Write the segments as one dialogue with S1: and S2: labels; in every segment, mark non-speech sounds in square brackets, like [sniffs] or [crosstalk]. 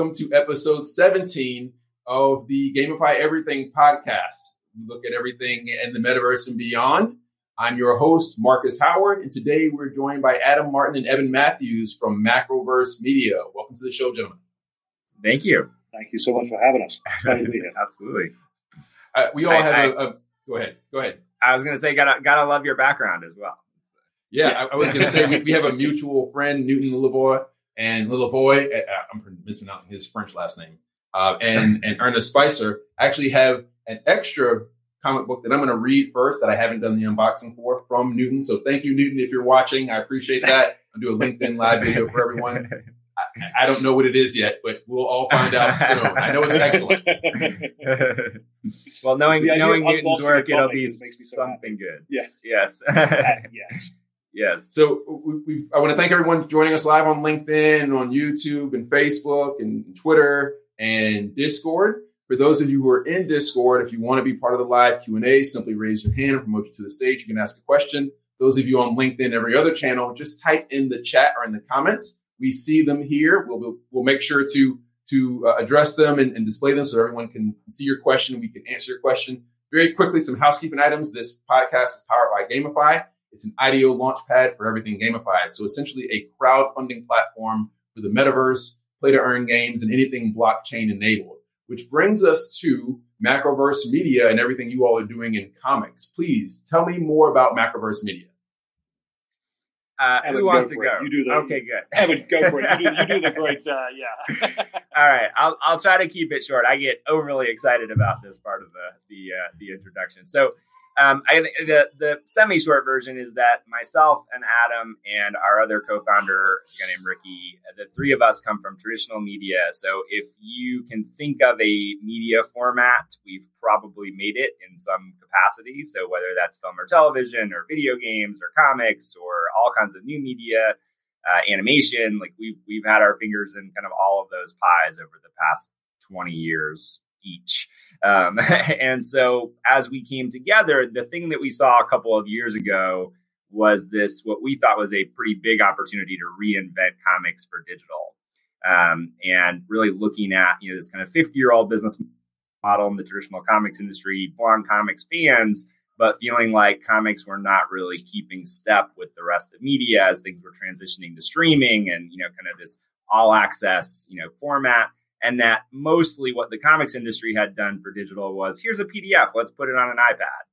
S1: welcome to episode 17 of the GamiFi Everything podcast. We look at everything in the metaverse and beyond. I'm your host, Marcus Howard, and today we're joined by Adam Martin and Eben Matthews from Macroverse Media. Welcome to the show, gentlemen.
S2: Thank you.
S3: Thank you so much for having us. Excited to be here. [laughs]
S2: Absolutely.
S1: Uh, we all
S2: I-
S1: have
S2: I-
S1: a, a. Go ahead. Go ahead.
S2: I was going to say, gotta gotta love your background as well.
S1: Yeah, I, I was going to say we, we have a [laughs] mutual friend, Newton Lillevoy, and Lillevoy. Uh, I'm mispronouncing his French last name. Uh, and [laughs] and Ernest Spicer actually have an extra comic book that I'm going to read first that I haven't done the unboxing for from Newton. So thank you, Newton, if you're watching. I appreciate that. I'll do a LinkedIn live video for everyone. I, I don't know what it is yet, but we'll all find out soon. I know it's excellent.
S2: well, knowing knowing Newton's work, it'll be
S3: makes so
S2: something good.
S3: Yeah.
S2: Yes. [laughs]
S3: yes.
S2: Yes.
S1: So we, we, I want to thank everyone joining us live on LinkedIn, on YouTube, and Facebook, and Twitter, and Discord. For those of you who are in Discord, if you want to be part of the live Q and A, simply raise your hand and promote you to the stage. You can ask a question. Those of you on LinkedIn, every other channel, just type in the chat or in the comments. We see them here. We'll we'll, we'll make sure to to uh, address them and, and display them so everyone can see your question. We can answer your question very quickly. Some housekeeping items. This podcast is powered by GamiFi. It's an IDO launchpad for everything gamified. So essentially a crowdfunding platform for the metaverse, play to earn games, and anything blockchain enabled. Which brings us to Macroverse Media and everything you all are doing in comics. Please tell me more about Macroverse Media.
S2: Uh,
S3: Eben,
S2: who wants
S3: go
S2: to
S3: for it.
S2: go?
S3: You do the-
S2: okay, good. [laughs]
S3: Eben, go for it. You do, you do the great, uh, [laughs] yeah.
S2: All right, I'll I'll try to keep it short. I get overly excited about this part of the the uh, the introduction. So, um, I the the semi short version is that myself and Adam and our other co-founder, a guy named Ricky, the three of us come from traditional media. So, if you can think of a media format, we've probably made it in some capacity. So, whether that's film or television, or video games, or comics, or all kinds of new media uh, animation. Like we've we've had our fingers in kind of all of those pies over the past twenty years each. Um, [laughs] and so as we came together, the thing that we saw a couple of years ago was this what we thought was a pretty big opportunity to reinvent comics for digital. Um, and really looking at you know this kind of 50 year old business model in the traditional comics industry, long comics fans, but feeling like comics were not really keeping step with the rest of media as things were transitioning to streaming and you know kind of this all access you know format and that mostly what the comics industry had done for digital was here's a pdf let's put it on an ipad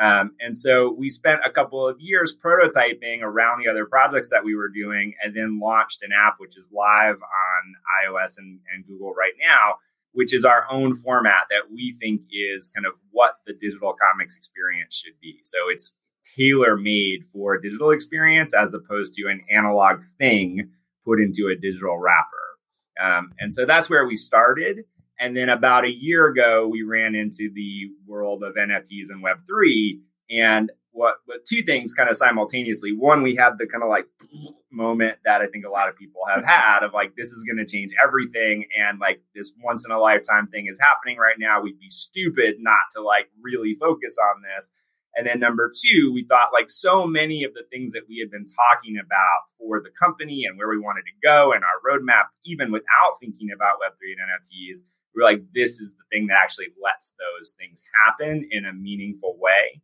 S2: um, and so we spent a couple of years prototyping around the other projects that we were doing and then launched an app which is live on ios and, and google right now which is our own format that we think is kind of what the digital comics experience should be. So it's tailor made for a digital experience as opposed to an analog thing put into a digital wrapper. Um, and so that's where we started. And then about a year ago, we ran into the world of NFTs and Web3. And what, what two things kind of simultaneously. One, we had the kind of like [sniffs] moment that I think a lot of people have had of like, this is going to change everything. And like this once in a lifetime thing is happening right now. We'd be stupid not to like really focus on this. And then number two, we thought like so many of the things that we had been talking about for the company and where we wanted to go and our roadmap, even without thinking about Web3 and NFTs, we were like, this is the thing that actually lets those things happen in a meaningful way.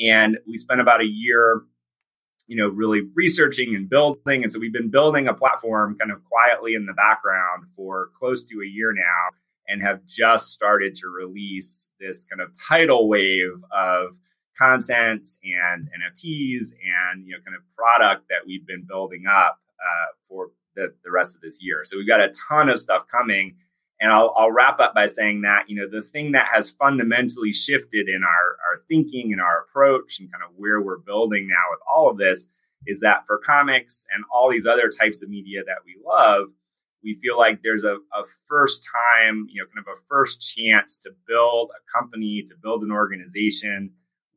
S2: And we spent about a year, you know, really researching and building. And so we've been building a platform kind of quietly in the background for close to a year now and have just started to release this kind of tidal wave of content and NFTs and, you know, kind of product that we've been building up uh, for the, the rest of this year. So we've got a ton of stuff coming. And I'll, I'll wrap up by saying that, you know, the thing that has fundamentally shifted in our, our thinking and our approach and kind of where we're building now with all of this is that for comics and all these other types of media that we love, we feel like there's a, a first time, you know, kind of a first chance to build a company, to build an organization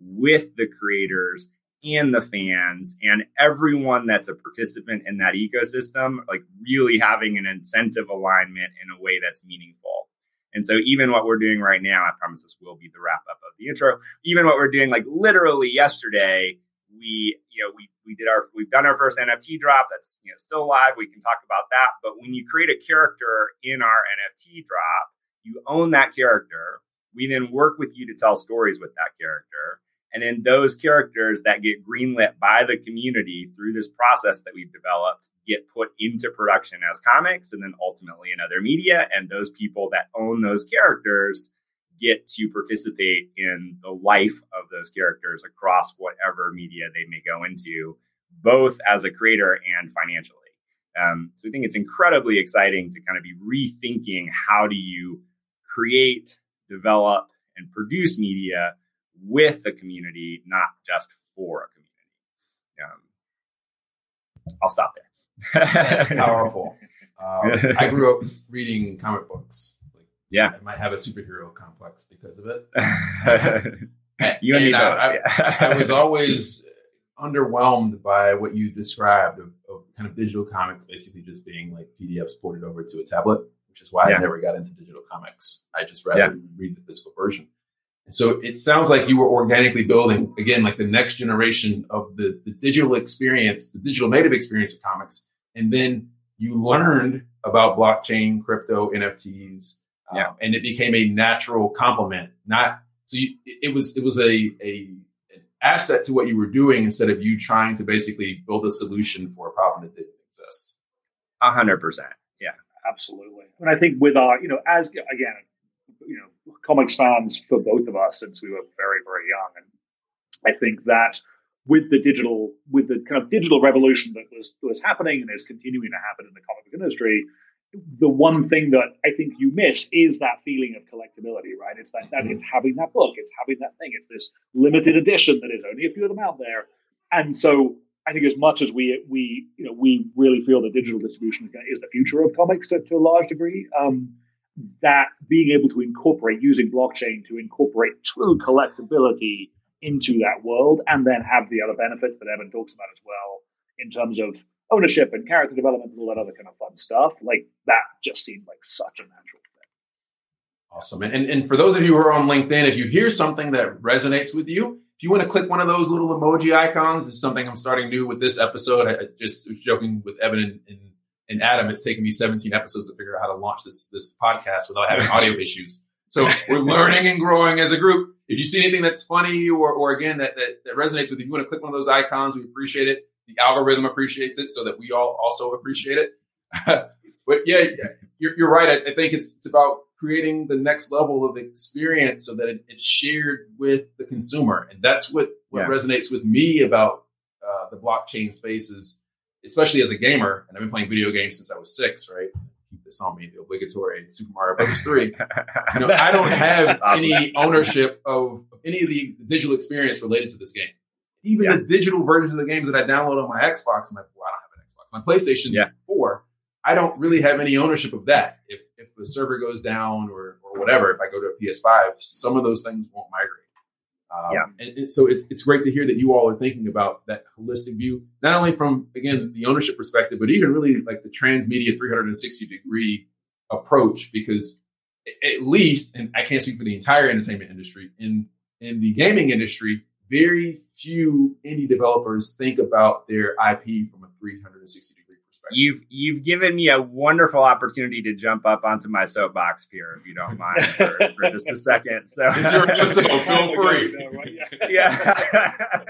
S2: with the creators and the fans and everyone that's a participant in that ecosystem, like really having an incentive alignment in a way that's meaningful. And so even what we're doing right now, I promise this will be the wrap up of the intro. Even what we're doing like literally yesterday, we you know we we did our we've done our first NFT drop that's you know still live. We can talk about that. But when you create a character in our NFT drop, you own that character. We then work with you to tell stories with that character. And then those characters that get greenlit by the community through this process that we've developed get put into production as comics and then ultimately in other media. And those people that own those characters get to participate in the life of those characters across whatever media they may go into, both as a creator and financially. Um, so I think it's incredibly exciting to kind of be rethinking how do you create, develop, and produce media with the community, not just for a community. Um, I'll stop
S1: there. That's [laughs] powerful. Um, I grew up reading comic books. Like,
S2: yeah,
S1: I might have a superhero complex because of it. [laughs]
S2: you and, and both. I,
S1: yeah. I, I, was always underwhelmed by what you described of, of, kind of digital comics basically just being like PDFs ported over to a tablet, which is why yeah. I never got into digital comics. I just rather yeah. read the physical version. So it sounds like you were organically building again, like the next generation of the, the digital experience, the digital native experience of comics. And then you learned about blockchain, crypto, NFTs, um, yeah. and it became a natural complement. Not so you, it was it was a, a an asset to what you were doing instead of you trying to basically build a solution for a problem that didn't exist.
S2: A hundred percent. Yeah,
S3: absolutely. And I think with our, you know, as again, you know comics fans for both of us since we were very very young, and I think that with the digital with the kind of digital revolution that was was happening and is continuing to happen in the comic book industry, the one thing that I think you miss is that feeling of collectability, right? It's that, that it's having that book, it's having that thing, it's this limited edition that is only a few of them out there, and so I think as much as we we you know we really feel that digital distribution is the future of comics to, to a large degree. Um, that being able to incorporate using blockchain to incorporate true collectability into that world and then have the other benefits that Eben talks about as well in terms of ownership and character development and all that other kind of fun stuff. Like that just seemed like such a natural fit.
S1: Awesome. And, and for those of you who are on LinkedIn, if you hear something that resonates with you, if you want to click one of those little emoji icons, this is something I'm starting new with this episode. I just was joking with Eben and, and and Adam, it's taken me 17 episodes to figure out how to launch this this podcast without having [laughs] audio issues. So we're learning and growing as a group. If you see anything that's funny or or again that, that, that resonates with you, you want to click one of those icons, we appreciate it. The algorithm appreciates it so that we all also appreciate it. [laughs] but yeah, you're, you're right. I, I, think it's it's about creating the next level of experience so that it, it's shared with the consumer, and that's what what yeah. resonates with me about uh, the blockchain spaces especially as a gamer, and I've been playing video games since I was six, right? Keep this on me, the obligatory Super Mario Brothers 3. [laughs] you know, I don't have awesome. any ownership of any of the digital experience related to this game. Even yeah. the digital versions of the games that I download on my Xbox, I'm like, well, I don't have an Xbox. My PlayStation yeah. 4, I don't really have any ownership of that. If if the server goes down or or whatever, if I go to a PS5, some of those things won't migrate. Um, yeah. And, and, so it's, it's great to hear that you all are thinking about that holistic view, not only from, again, the ownership perspective, but even really like the transmedia 360 degree approach, because at least, and I can't speak for the entire entertainment industry, in, in the gaming industry, very few indie developers think about their IP from a 360 degree perspective.
S2: You've you've given me a wonderful opportunity to jump up onto my soapbox here, if you don't mind, for, for just a second. So it's your episode, [laughs] feel free. [laughs] [laughs] yeah.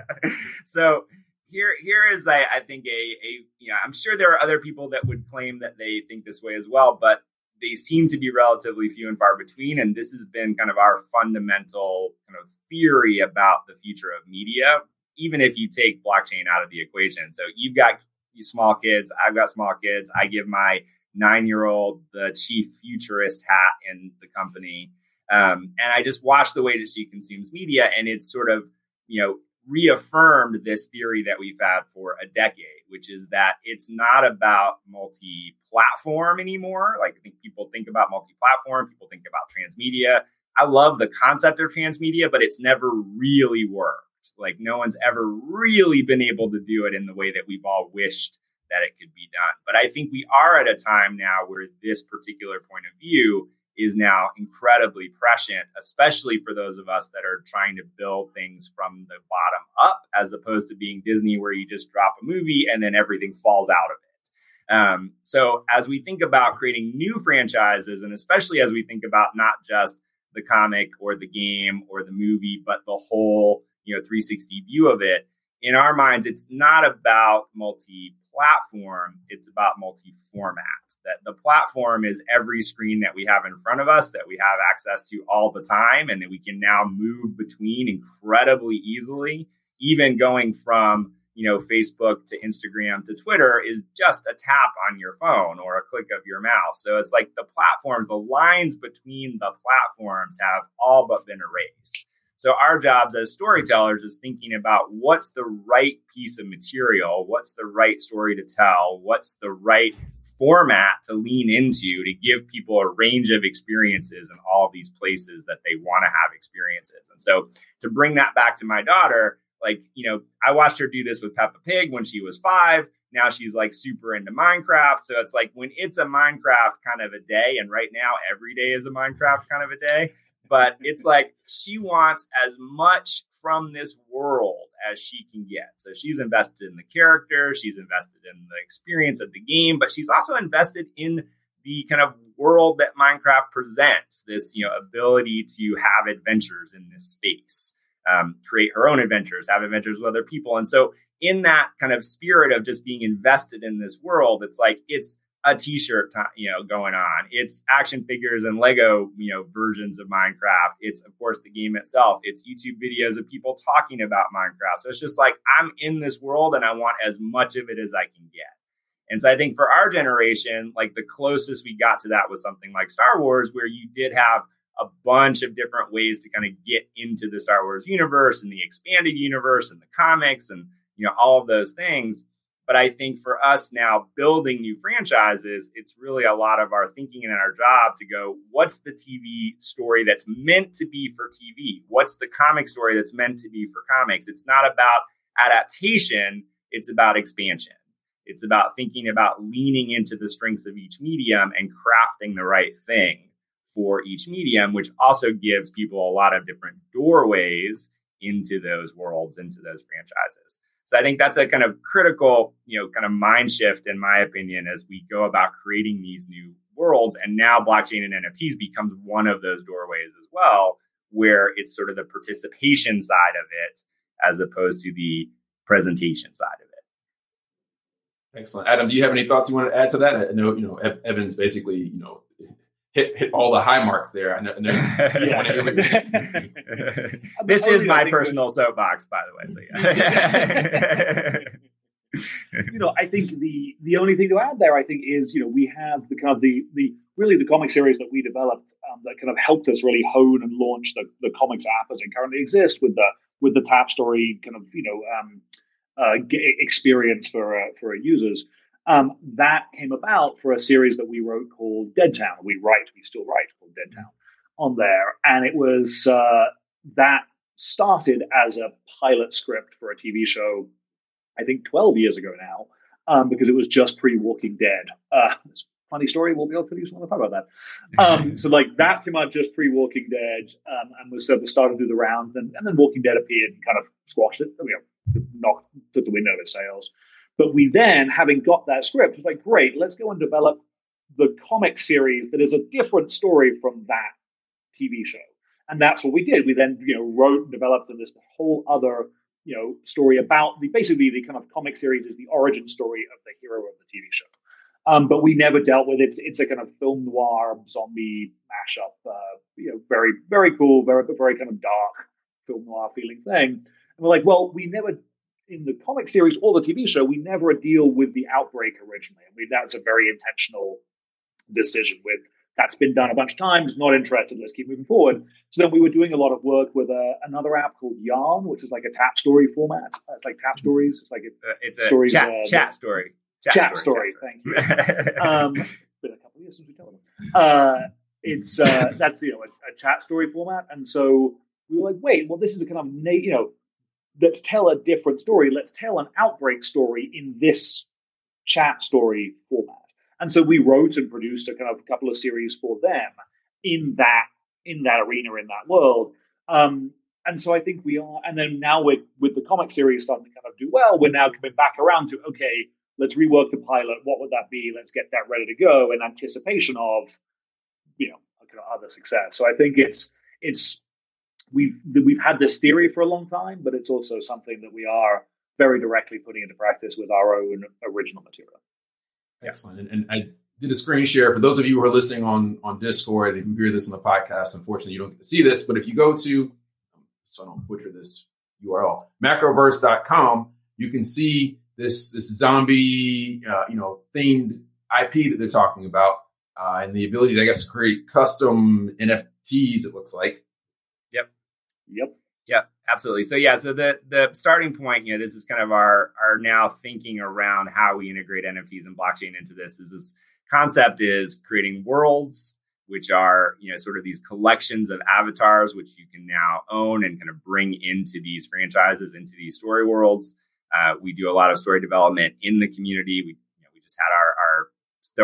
S2: so here here is I, I think a a you know I'm sure there are other people that would claim that they think this way as well, but they seem to be relatively few and far between. And this has been kind of our fundamental kind of theory about the future of media, even if you take blockchain out of the equation. So you've got small kids. I've got small kids. I give my nine year old the chief futurist hat in the company. Um, and I just watch the way that she consumes media, and it's sort of, you know, reaffirmed this theory that we've had for a decade, which is that it's not about multi platform anymore. Like I think people think about multi platform, people think about transmedia. I love the concept of transmedia, but it's never really worked. Like no one's ever really been able to do it in the way that we've all wished that it could be done. But I think we are at a time now where this particular point of view is now incredibly prescient, especially for those of us that are trying to build things from the bottom up, as opposed to being Disney, where you just drop a movie and then everything falls out of it. Um, so, as we think about creating new franchises, and especially as we think about not just the comic or the game or the movie, but the whole you know 360 view of it, in our minds, it's not about multi-platform; it's about multi-format. That the platform is every screen that we have in front of us that we have access to all the time and that we can now move between incredibly easily. Even going from you know facebook to instagram to twitter is just a tap on your phone or a click of your mouse. So it's like the platforms the lines between the platforms have all but been erased so our jobs as storytellers is thinking about what's the right piece of material what's the right story to tell what's the right format to lean into to give people a range of experiences in all these places that they want to have experiences. And so to bring that back to my daughter, like, you know, I watched her do this with Peppa Pig when she was five. Now she's like super into Minecraft. So it's like when it's a Minecraft kind of a day, and right now every day is a Minecraft kind of a day. But it's like she wants as much from this world as she can get. So she's invested in the character, she's invested in the experience of the game, but she's also invested in the kind of world that Minecraft presents. This you know ability to have adventures in this space, um, create her own adventures, have adventures with other people, and so in that kind of spirit of just being invested in this world, it's like it's a t-shirt, you know, going on. It's action figures and Lego, you know, versions of Minecraft. It's of course the game itself. It's YouTube videos of people talking about Minecraft. So it's just like I'm in this world and I want as much of it as I can get. And so I think for our generation, like the closest we got to that was something like Star Wars, where you did have a bunch of different ways to kind of get into the Star Wars universe and the expanded universe and the comics and you know all of those things. But I think for us now building new franchises, it's really a lot of our thinking and our job to go, what's the TV story that's meant to be for TV? What's the comic story that's meant to be for comics? It's not about adaptation, it's about expansion. It's about thinking about leaning into the strengths of each medium and crafting the right thing for each medium, which also gives people a lot of different doorways into those worlds, into those franchises. So I think that's a kind of critical, you know, kind of mind shift, in my opinion, as we go about creating these new worlds. And now blockchain and NFTs becomes one of those doorways as well, where it's sort of the participation side of it as opposed to the presentation side of it.
S1: Excellent. Adam, do you have any thoughts you want to add to that? I know, you know, Eben's basically, you know, hit hit all the high marks there. I know. [laughs] [laughs]
S2: this is my personal soapbox, by the way. So
S3: yeah. [laughs] you know, I think the the only thing to add there, I think, is you know we have the kind of the the really the comic series that we developed um, that kind of helped us really hone and launch the the comics app as it currently exists with the with the tap story kind of you know um, uh, experience for uh, for users. Um, that came about for a series that we wrote called Dead Town. We write, we still write called Dead Town on there. And it was uh, that started as a pilot script for a TV show, I think 12 years ago now, um, because it was just pre Walking Dead. Uh, it's funny story. We'll be able to do something to talk about that. Um, [laughs] so like that came out just pre Walking Dead um, and was sort of started through the rounds. And, and then Walking Dead appeared and kind of squashed it, you know, knocked, took the wind out of its sails. But we then, having got that script, was like, great, let's go and develop the comic series that is a different story from that TV show. And that's what we did. We then, you know, wrote and developed and this whole other, you know, story about the basically the kind of comic series is the origin story of the hero of the TV show. Um, but we never dealt with it. It's, it's a kind of film noir zombie mashup. Uh, you know, very very cool, very very kind of dark film noir feeling thing. And we're like, well, we never in the comic series or the TV show, we never deal with the outbreak originally. I mean, that's a very intentional decision. With that's been done a bunch of times. Not interested. Let's keep moving forward. So then we were doing a lot of work with uh, another app called Yarn, which is like a tap story format. It's like tap stories. It's like
S2: uh, it's a stories, chat, uh, chat story.
S3: Chat, chat story, story. Thank you. [laughs] um, been a couple of years since we told them. Uh, it's uh, [laughs] that's you know a, a, chat story format, and so we were like, wait, well, this is a kind of you know let's tell a different story. Let's tell an outbreak story in this chat story format. And so we wrote and produced a kind of a couple of series for them in that in that arena in that world. Um, and so I think we are, and then now with with the comic series starting to kind of do well, we're now coming back around to okay, let's rework the pilot. What would that be? Let's get that ready to go in anticipation of you know other success. So I think it's it's we've we've had this theory for a long time, but it's also something that we are very directly putting into practice with our own original material.
S1: Excellent. And, and I did a screen share for those of you who are listening on on Discord and who hear this on the podcast. Unfortunately, you don't get to see this, but if you go to so I don't butcher this URL macroverse.com, you can see this this zombie uh, you know themed IP that they're talking about uh, and the ability to I guess create custom NFTs. It looks like.
S2: Yep.
S3: Yep.
S2: Absolutely. So yeah, so the the starting point, you know, this is kind of our our now thinking around how we integrate NFTs and blockchain into this. Is this concept is creating worlds, which are you know sort of these collections of avatars, which you can now own and kind of bring into these franchises, into these story worlds. Uh, we do a lot of story development in the community. We you know, we just had our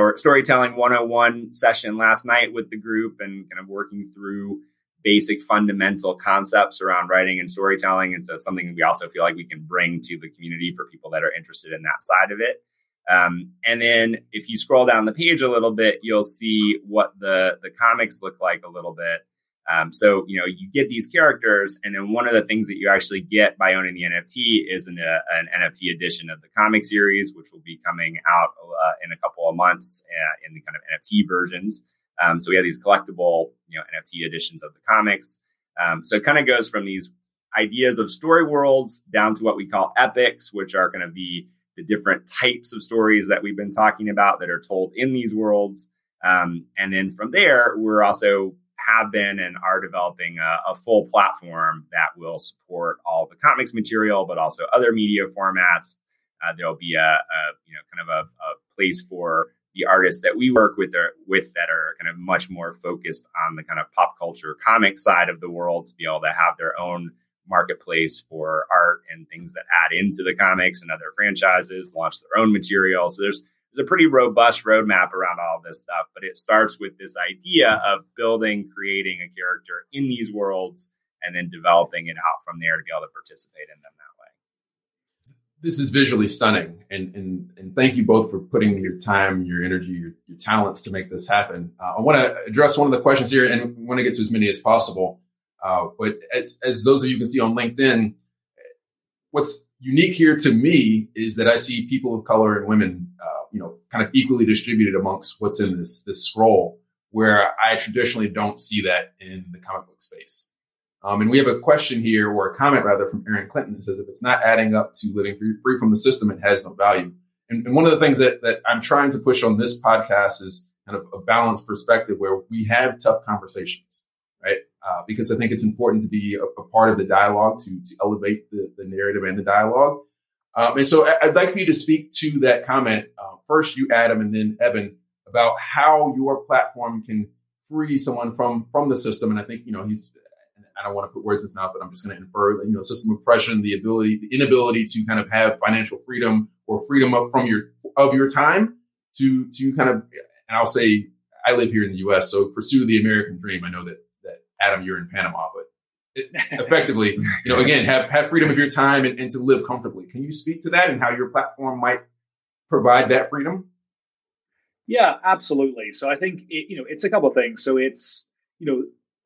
S2: our storytelling 101 session last night with the group and kind of working through basic fundamental concepts around writing and storytelling. And so it's something we also feel like we can bring to the community for people that are interested in that side of it. Um, and then if you scroll down the page a little bit, you'll see what the the comics look like a little bit. Um, so you know you get these characters, and then one of the things that you actually get by owning the NFT is an, uh, an NFT edition of the comic series, which will be coming out uh, in a couple of months uh, in the kind of NFT versions. Um, so we have these collectible, you know, NFT editions of the comics. Um, so it kind of goes from these ideas of story worlds down to what we call epics, which are going to be the different types of stories that we've been talking about that are told in these worlds. Um, and then from there, we're also have been and are developing a, a, full platform that will support all the comics material, but also other media formats. Uh, there'll be a, a, you know kind of a, a, place for the artists that we work with are, with that are kind of much more focused on the kind of pop culture comic side of the world to be able to have their own marketplace for art and things that add into the comics and other franchises, launch their own material. So there's there's a pretty robust roadmap around all this stuff, but it starts with this idea of building, creating a character in these worlds, and then developing it out from there to be able to participate in them way.
S1: This is visually stunning, and and and thank you both for putting your time, your energy, your, your talents to make this happen. Uh, I want to address one of the questions here, and want to get to as many as possible. Uh, but as, as those of you can see on LinkedIn, what's unique here to me is that I see people of color and women, uh, you know, kind of equally distributed amongst what's in this this scroll, where I traditionally don't see that in the comic book space. Um, and we have a question here, or a comment rather, from Aaron Clinton that says, if it's not adding up to living free, from the system, it has no value. And, and, one of the things that, that I'm trying to push on this podcast is kind of a balanced perspective where we have tough conversations, right? uh, because I think it's important to be a, a part of the dialogue to, to elevate the, the, narrative and the dialogue. Um, and so I, would like for you to speak to that comment. Uh, first, you, Adam, and then Eben about how your platform can free someone from from the system. And I think you know he's. I don't want to put words in his mouth, but I'm just going to infer that you know system oppression, the ability, the inability to kind of have financial freedom or freedom of from your of your time to to kind of. And I'll say I live here in the U.S., so pursue the American dream. I know that that Adam, you're in Panama, but it, [laughs] effectively, you know, again, have, have freedom of your time and, and to live comfortably. Can you speak to that and how your platform might provide that freedom?
S3: Yeah, absolutely. So I think it, you know it's a couple of things. So it's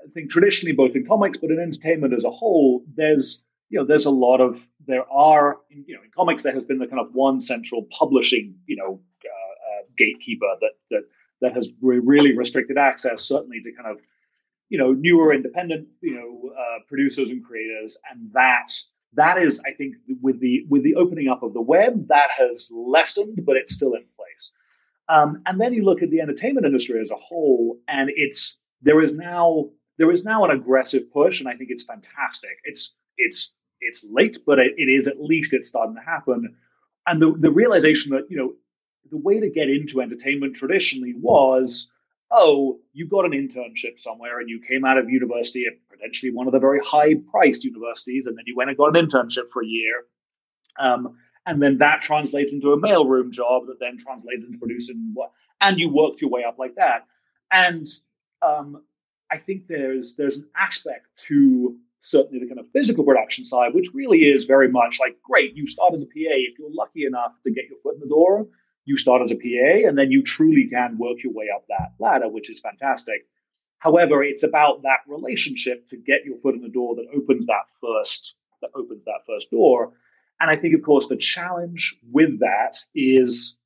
S3: I think traditionally both in comics but in entertainment as a whole, there's you know there's a lot of there are you know in comics there has been the kind of one central publishing you know uh, uh, gatekeeper that that that has really restricted access certainly to kind of you know newer independent you know uh, producers and creators and that that is i think with the with the opening up of the web that has lessened but it's still in place. Um, and then you look at the entertainment industry as a whole and it's there is now there is now an aggressive push and i think it's fantastic it's it's it's late but it, it is at least it's starting to happen and the, the realization that you know the way to get into entertainment traditionally was oh, you got an internship somewhere and you came out of university at potentially one of the very high priced universities, and then you went and got an internship for a year. Um, and then that translates into a mailroom job that then translates into producing and you worked your way up like that. And um, I think there's there's an aspect to certainly the kind of physical production side, which really is very much like, great, you start as a PA. If you're lucky enough to get your foot in the door, you start as a PA, and then you truly can work your way up that ladder, which is fantastic. However, it's about that relationship to get your foot in the door that opens that first that opens that first door. And I think, of course, the challenge with that is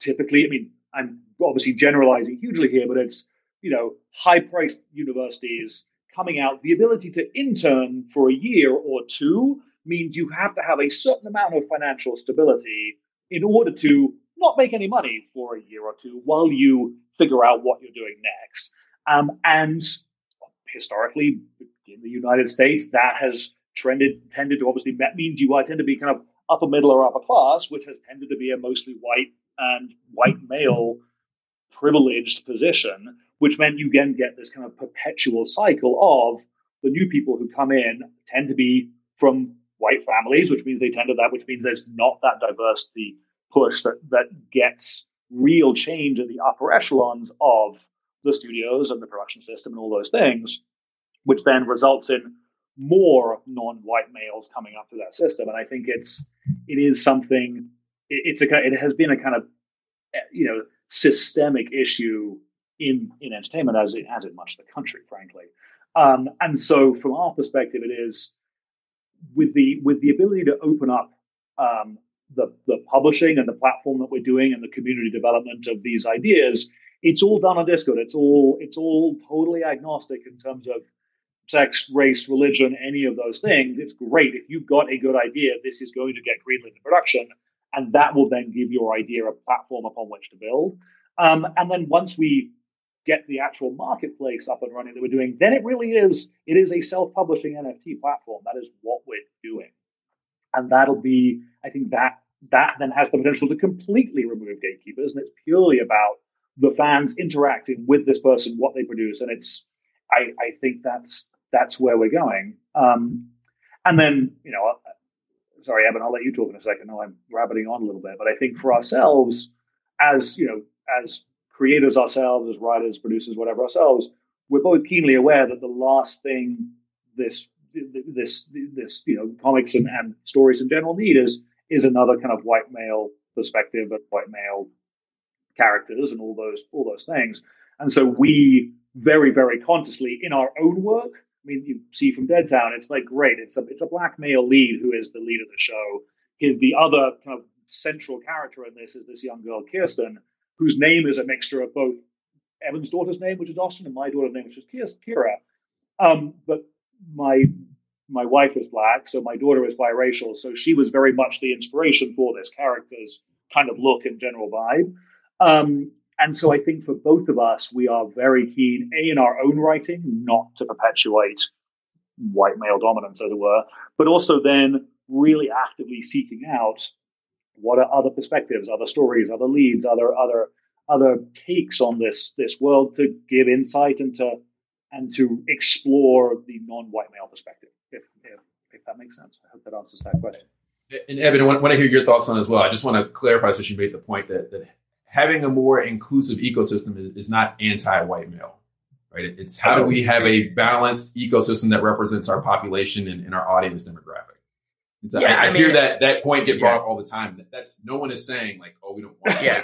S3: typically, I mean, I'm obviously generalizing hugely here, but it's you know high priced universities coming out. The ability to intern for a year or two means you have to have a certain amount of financial stability in order to not make any money for a year or two while you figure out what you're doing next. Um, and historically, in the United States, that has trended tended to obviously that means you tend to be kind of upper middle or upper class, which has tended to be a mostly white and white male privileged position, which meant you again get this kind of perpetual cycle of the new people who come in tend to be from white families, which means they tend to that, which means there's not that diversity push that, that gets real change at the upper echelons of the studios and the production system and all those things, which then results in more non-white males coming up to that system. And I think it's it is something. It, it's a it has been a kind of eh, you know systemic issue in in entertainment as it has in much of the country, frankly. Um, and so, from our perspective, it is with the with the ability to open up um, the the publishing and the platform that we're doing and the community development of these ideas. It's all done on Discord. It's all it's all totally agnostic in terms of sex, race, religion, any of those things. It's great if you've got a good idea. This is going to get greenlit in production, and that will then give your idea a platform upon which to build. Um, and then once we get the actual marketplace up and running that we're doing, then it really is it is a self-publishing NFT platform. That is what we're doing, and that'll be I think that that then has the potential to completely remove gatekeepers, and it's purely about the fans interacting with this person, what they produce, and it's I, I think that's that's where we're going. Um, and then you know, sorry, Eben, I'll let you talk in a second. No, I'm rabbiting on a little bit, but I think for ourselves, as you know, as creators ourselves, as writers, producers, whatever ourselves, we're both keenly aware that the last thing this this this you know comics and, and stories in general need is is another kind of white male perspective of white male characters and all those all those things. And so we very very consciously in our own work. I mean, you see from Deadtown, it's like great. It's a it's a black male lead who is the lead of the show. His, the other kind of central character in this is this young girl Kirsten, whose name is a mixture of both Eben's daughter's name, which is Austin, and my daughter's name, which is Kira. Um, but my my wife is black, so my daughter is biracial. So she was very much the inspiration for this character's kind of look and general vibe. Um, and so I think for both of us, we are very keen, A, in our own writing, not to perpetuate white male dominance, as it were, but also then really actively seeking out what are other perspectives, other stories, other leads, other other other takes on this this world to give insight and to and to explore the non-white male perspective. If, if, if that makes sense, I hope that answers that question.
S1: And Eben, I want to hear your thoughts on as well. I just want to clarify since you made the point that, that having a more inclusive ecosystem is, is not anti-white male, right? It's how do we have a balanced ecosystem that represents our population and, and our audience demographic. So yeah, I, I, I mean, hear that that point get brought yeah. up all the time. That's no one is saying like, oh, we don't want yeah.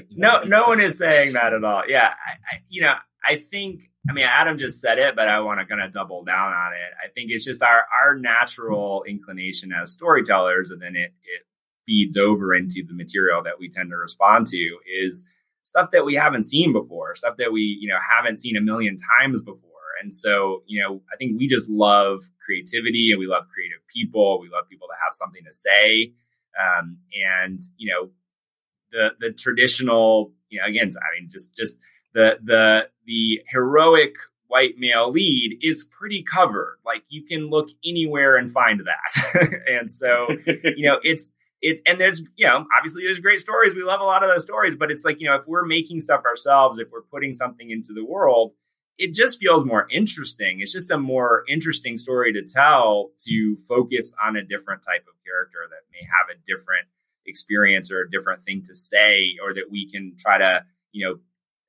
S1: [laughs]
S2: no, no one is saying that at all. Yeah, I, I, you know, I think. I mean, Adam just said it, but I want to kind of double down on it. I think it's just our our natural inclination as storytellers, and then it it feeds over into the material that we tend to respond to is stuff that we haven't seen before, stuff that we you know haven't seen a million times before. And so, you know, I think we just love creativity and we love creative people. We love people to have something to say. Um, and, you know, the, the traditional, you know, again, I mean, just, just the, the, the heroic white male lead is pretty covered. Like you can look anywhere and find that. [laughs] and so, you know, it's, it, and there's, you know, obviously there's great stories. We love a lot of those stories, but it's like, you know, if we're making stuff ourselves, if we're putting something into the world, it just feels more interesting. It's just a more interesting story to tell to focus on a different type of character that may have a different experience or a different thing to say, or that we can try to, you know,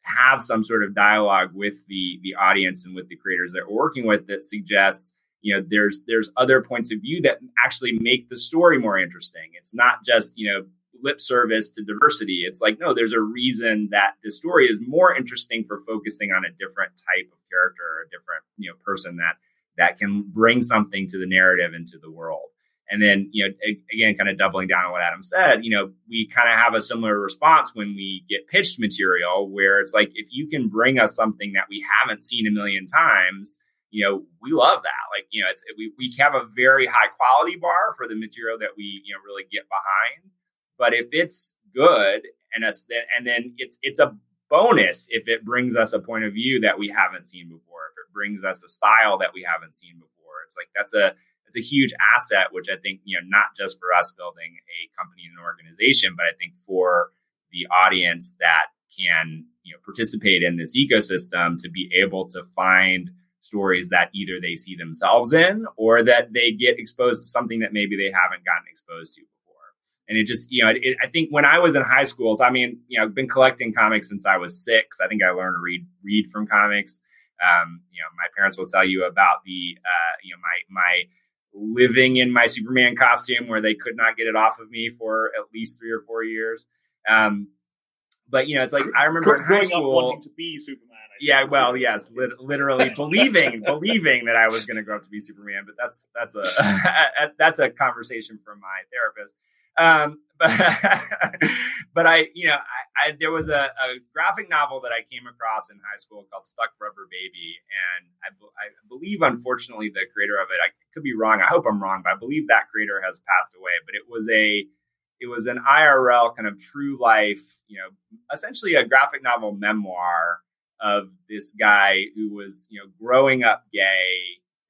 S2: have some sort of dialogue with the the audience and with the creators that we're working with that suggests you know there's there's other points of view that actually make the story more interesting it's not just you know lip service to diversity it's like no there's a reason that the story is more interesting for focusing on a different type of character or a different you know person that that can bring something to the narrative and to the world and then, you know, again, kind of doubling down on what Adam said, you know, we kind of have a similar response when we get pitched material where it's like, if you can bring us something that we haven't seen a million times, you know, we love that. Like, you know, it's, we, we have a very high quality bar for the material that we, you know, really get behind. But if it's good and us, and then it's, it's a bonus if it brings us a point of view that we haven't seen before, if it brings us a style that we haven't seen before. It's like, that's a, it's a huge asset, which I think, you know, not just for us building a company and an organization, but I think for the audience that can, you know, participate in this ecosystem to be able to find stories that either they see themselves in or that they get exposed to something that maybe they haven't gotten exposed to before. And it just, you know, it, I think when I was in high schools, I mean, you know, I've been collecting comics since I was six. I think I learned to read read from comics. Um, you know, my parents will tell you about the, uh, you know, my my living in my Superman costume where they could not get it off of me for at least three or four years. Um, but you know, it's like I remember in high school
S3: wanting to be Superman.
S2: Yeah, well, yes, li- literally believing [laughs] believing that I was going to grow up to be Superman. But that's that's a [laughs] that's a conversation from my therapist. Um, [laughs] but but I, you know, I, I there was a, a, graphic novel that I came across in high school called Stuck Rubber Baby, and I, I believe, unfortunately, the creator of it, I could be wrong. I hope I'm wrong, but I believe that creator has passed away. But it was a it was an IRL kind of true life, you know, essentially a graphic novel memoir of this guy who was, you know, growing up gay,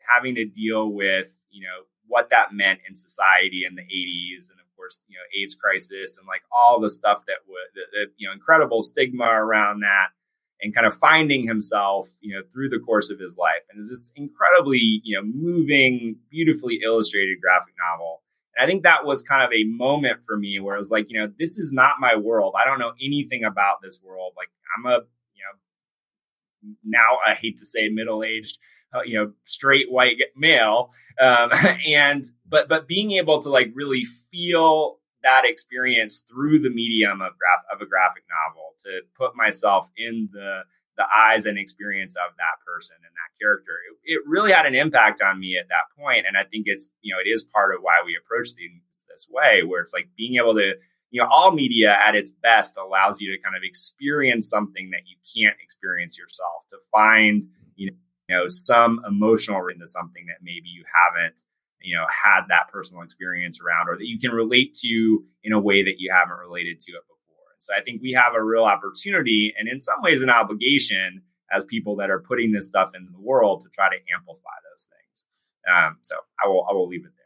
S2: having to deal with, you know, what that meant in society in the 80s and you know, AIDS crisis and like all the stuff that the, you know, incredible stigma around that and kind of finding himself, you know, through the course of his life. And it's this incredibly, you know, moving, beautifully illustrated graphic novel. And I think that was kind of a moment for me where I was like, you know, this is not my world. I don't know anything about this world. Like I'm a, you know, now I hate to say middle aged you know straight white male um, [laughs] and but but being able to like really feel that experience through the medium of graph of a graphic novel to put myself in the the eyes and experience of that person and that character it, it really had an impact on me at that point and i think it's you know it is part of why we approach things this way where it's like being able to you know all media at its best allows you to kind of experience something that you can't experience yourself to find you know you know some emotional into something that maybe you haven't you know had that personal experience around or that you can relate to in a way that you haven't related to it before. And so i think we have a real opportunity and in some ways an obligation as people that are putting this stuff into the world to try to amplify those things. Um, so i will i will leave it there.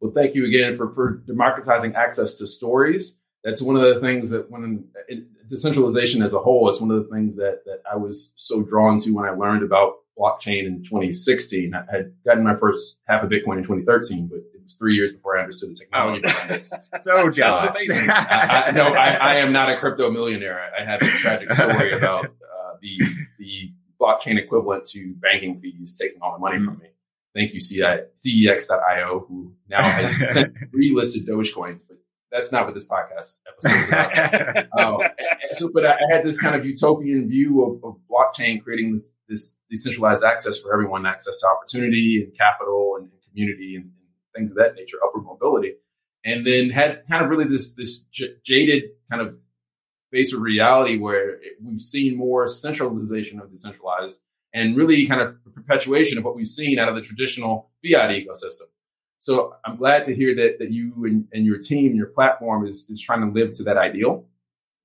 S1: Well thank you again for for democratizing access to stories that's one of the things that when it, decentralization as a whole, it's one of the things that that I was so drawn to when I learned about blockchain in 2016. I had gotten my first half of Bitcoin in 2013, but it was three years before I understood the technology.
S2: Oh, [laughs] so jealous.
S1: I, I, no, I, I, am not a crypto millionaire. I, have a tragic story [laughs] about uh, the the blockchain equivalent to banking fees taking all the money mm-hmm. from me. Thank you, CEX.io, who now has sent [laughs] relisted Dogecoin, that's not what this podcast episode is about. [laughs] um, so, but I, had this kind of utopian view of, of blockchain creating this, this, decentralized access for everyone, access to opportunity and capital and, and community and, and, things of that nature, upward mobility, and then had kind of really this this j- jaded kind of face of reality where it, we've seen more centralization of decentralized and really kind of perpetuation of what we've seen out of the traditional fiat ecosystem. So I'm glad to hear that that you and, and your team, your platform is is trying to live to that ideal,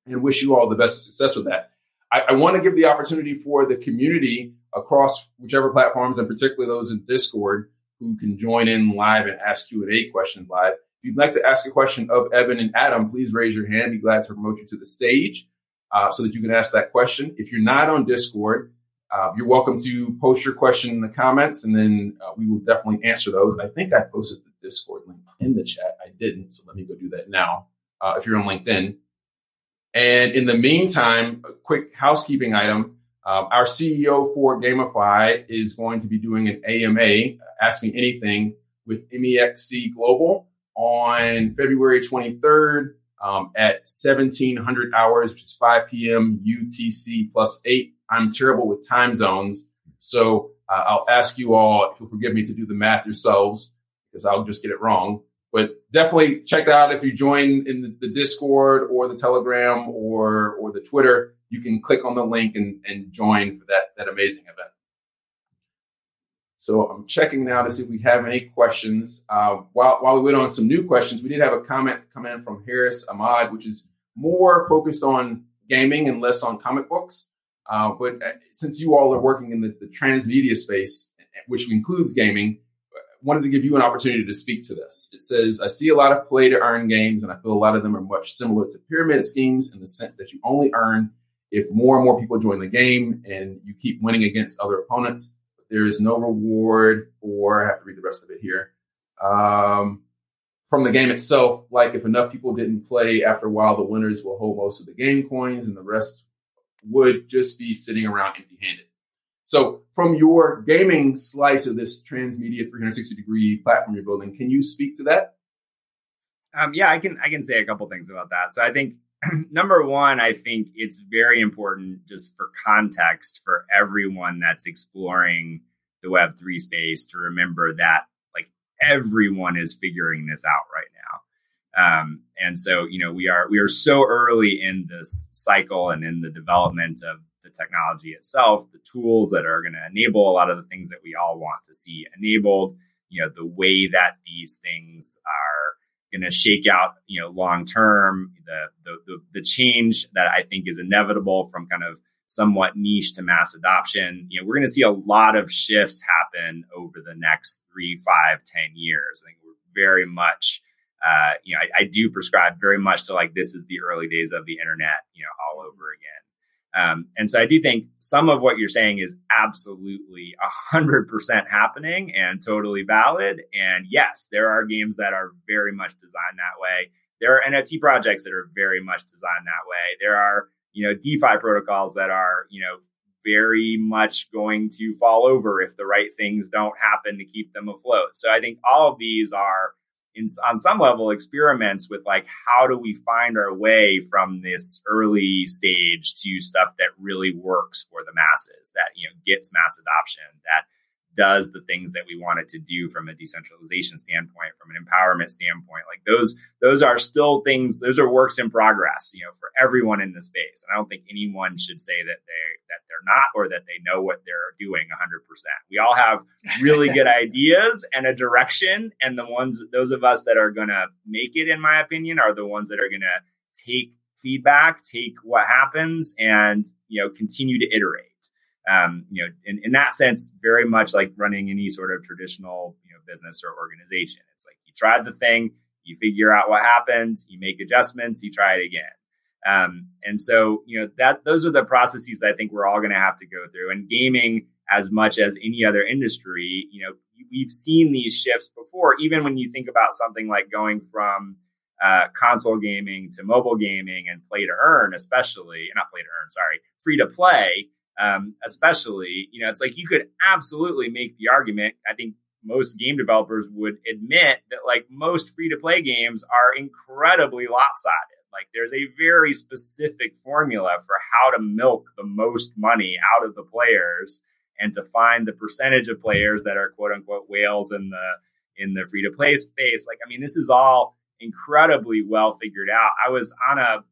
S1: and wish you all the best of success with that. I, I want to give the opportunity for the community across whichever platforms, and particularly those in Discord, who can join in live and ask Q and A questions live. If you'd like to ask a question of Eben and Adam, please raise your hand. Be glad to promote you to the stage uh, so that you can ask that question. If you're not on Discord, uh, you're welcome to post your question in the comments, and then uh, we will definitely answer those. I think I posted the Discord link in the chat. I didn't, so let me go do that now. Uh, if you're on LinkedIn, And in the meantime, a quick housekeeping item. Uh, our CEO for GamiFi is going to be doing an AMA, Ask Me Anything, with MEXC Global on February 23rd um, at 1700 hours, which is 5 p.m. UTC plus 8. I'm terrible with time zones. So uh, I'll ask you all, if you'll forgive me, to do the math yourselves because I'll just get it wrong. But definitely check it out if you join in the, the Discord or the Telegram or or the Twitter. You can click on the link and, and join for that that amazing event. So I'm checking now to see if we have any questions. Uh, while, while we wait on some new questions, we did have a comment come in from Harris Ahmad, which is more focused on gaming and less on comic books. Uh, but uh, since you all are working in the, the transmedia space, which includes gaming, I wanted to give you an opportunity to speak to this. It says, I see a lot of play to earn games, and I feel a lot of them are much similar to pyramid schemes in the sense that you only earn if more and more people join the game and you keep winning against other opponents. But there is no reward for, I have to read the rest of it here. Um, from the game itself, like if enough people didn't play after a while, the winners will hold most of the game coins and the rest would just be sitting around empty handed. So, from your gaming slice of this transmedia 360 degree platform you're building, can you speak to that?
S2: Um, yeah, I can. I can say a couple things about that. So, I think [clears throat] number one, I think it's very important just for context for everyone that's exploring the Web three space to remember that like everyone is figuring this out right now. Um, and so, you know, we are we are so early in this cycle and in the development of the technology itself, the tools that are going to enable a lot of the things that we all want to see enabled, you know, the way that these things are going to shake out, you know, long term, the, the, the the change that I think is inevitable from kind of somewhat niche to mass adoption. You know, we're going to see a lot of shifts happen over the next three, five, ten years. I think we're very much, uh, you know, I, I do prescribe very much to like this is the early days of the internet, you know, all over again. Um, and so I do think some of what you're saying is absolutely 100% happening and totally valid. And yes, there are games that are very much designed that way. There are NFT projects that are very much designed that way. There are, you know, DeFi protocols that are, you know, very much going to fall over if the right things don't happen to keep them afloat. So I think all of these are in, on some level experiments with like how do we find our way from this early stage to stuff that really works for the masses that you know gets mass adoption that does the things that we want it to do from a decentralization standpoint from an empowerment standpoint like those those are still things those are works in progress you know for everyone in the space. And i don't think anyone should say that they that they're not or that they know what they're doing 100% we all have really [laughs] good ideas and a direction and the ones those of us that are going to make it in my opinion are the ones that are going to take feedback take what happens and you know continue to iterate um, you know, in, in that sense, very much like running any sort of traditional, you know, business or organization. It's like you tried the thing, you figure out what happens, you make adjustments, you try it again. Um, and so, you know, that those are the processes I think we're all going to have to go through. And gaming, as much as any other industry, you know, we've seen these shifts before. Even when you think about something like going from uh, console gaming to mobile gaming and play to earn, especially not play to earn, sorry, free to play um, especially, you know, it's like you could absolutely make the argument. I think most game developers would admit that like most free to play games are incredibly lopsided. Like there's a very specific formula for how to milk the most money out of the players and to find the percentage of players that are quote unquote whales in the in the free to play space. Like, I mean, this is all incredibly well figured out. I was on a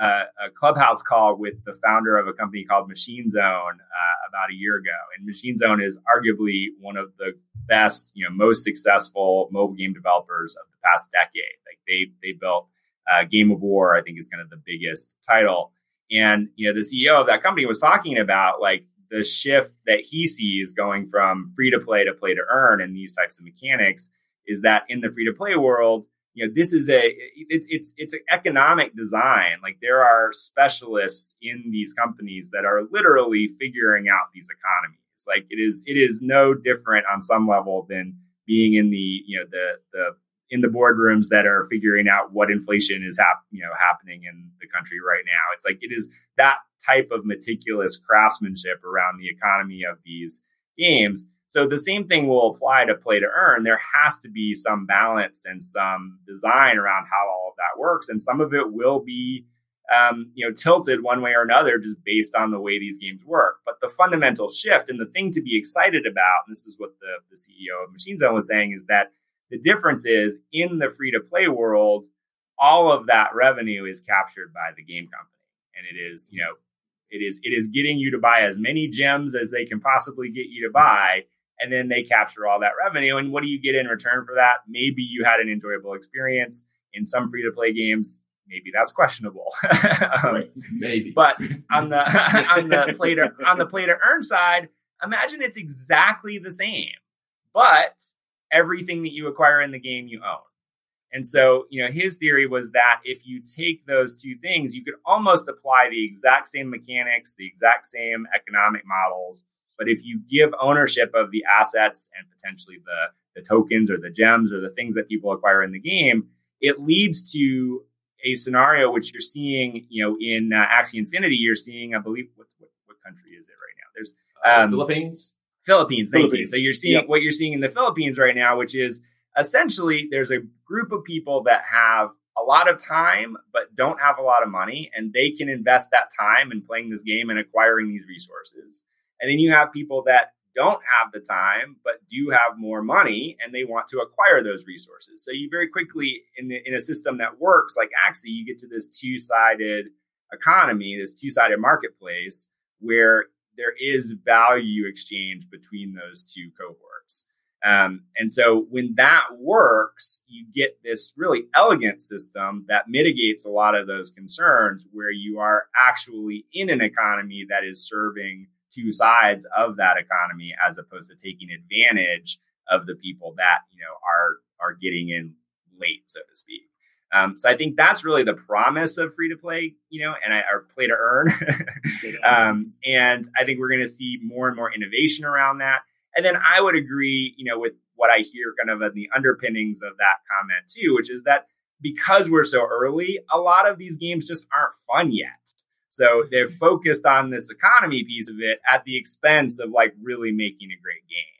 S2: uh, a clubhouse call with the founder of a company called Machine Zone uh, about a year ago, and Machine Zone is arguably one of the best, you know, most successful mobile game developers of the past decade. Like they they built uh, Game of War, I think is kind of the biggest title, and you know the CEO of that company was talking about like the shift that he sees going from free to play to play to earn and these types of mechanics is that in the free to play world you know this is a it's it's it's an economic design like there are specialists in these companies that are literally figuring out these economies like it is it is no different on some level than being in the you know the the in the boardrooms that are figuring out what inflation is hap- you know happening in the country right now. It's like it is that type of meticulous craftsmanship around the economy of these games. So the same thing will apply to play to earn. There has to be some balance and some design around how all of that works, and some of it will be um, you know, tilted one way or another just based on the way these games work. But the fundamental shift and the thing to be excited about, and this is what the, the CEO of Machine Zone was saying, is that the difference is in the free to play world, all of that revenue is captured by the game company. And it is, you know, it is it is getting you to buy as many gems as they can possibly get you to buy. And then they capture all that revenue. And what do you get in return for that? Maybe you had an enjoyable experience. In some free to play games, maybe that's questionable. [laughs]
S1: um, maybe.
S2: But [laughs] on the [laughs] on the play to on the play to earn side, imagine it's exactly the same, but everything that you acquire in the game you own. And so, you know, his theory was that if you take those two things, you could almost apply the exact same mechanics, the exact same economic models. But if you give ownership of the assets and potentially the, the tokens or the gems or the things that people acquire in the game, it leads to a scenario which you're seeing, you know, in uh, Axie Infinity, you're seeing, I believe, what, what, what country is it right now? There's
S1: uh, um, Philippines.
S2: Philippines, thank Philippines. you. So you're seeing yep. what you're seeing in the Philippines right now, which is essentially there's a group of people that have a lot of time but don't have a lot of money, and they can invest that time in playing this game and acquiring these resources. And then you have people that don't have the time but do have more money and they want to acquire those resources. So you very quickly in the, in a system that works like Axie, you get to this two-sided economy, this two-sided marketplace where there is value exchange between those two cohorts. Um, and so when that works, you get this really elegant system that mitigates a lot of those concerns where you are actually in an economy that is serving two sides of that economy as opposed to taking advantage of the people that you know are are getting in late, so to speak. Um, so I think that's really the promise of free to play, you know, and I, or play to earn. [laughs] um, and I think we're going to see more and more innovation around that. And then I would agree, you know, with what I hear kind of in the underpinnings of that comment too, which is that because we're so early, a lot of these games just aren't fun yet. So they're focused on this economy piece of it at the expense of like really making a great game.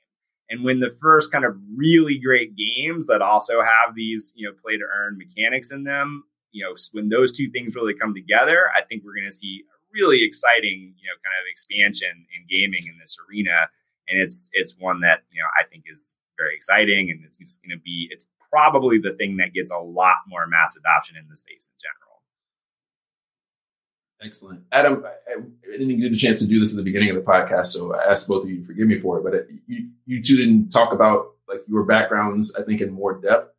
S2: And when the first kind of really great games that also have these, you know, play to earn mechanics in them, you know, when those two things really come together, I think we're going to see a really exciting, you know, kind of expansion in gaming in this arena. And it's it's one that you know I think is very exciting, and it's just going to be it's probably the thing that gets a lot more mass adoption in the space in general.
S1: Excellent. Adam, I, I, didn't get a chance to do this at the beginning of the podcast, so I asked both of you to forgive me for it, but it, you, you two didn't talk about like your backgrounds, I think, in more depth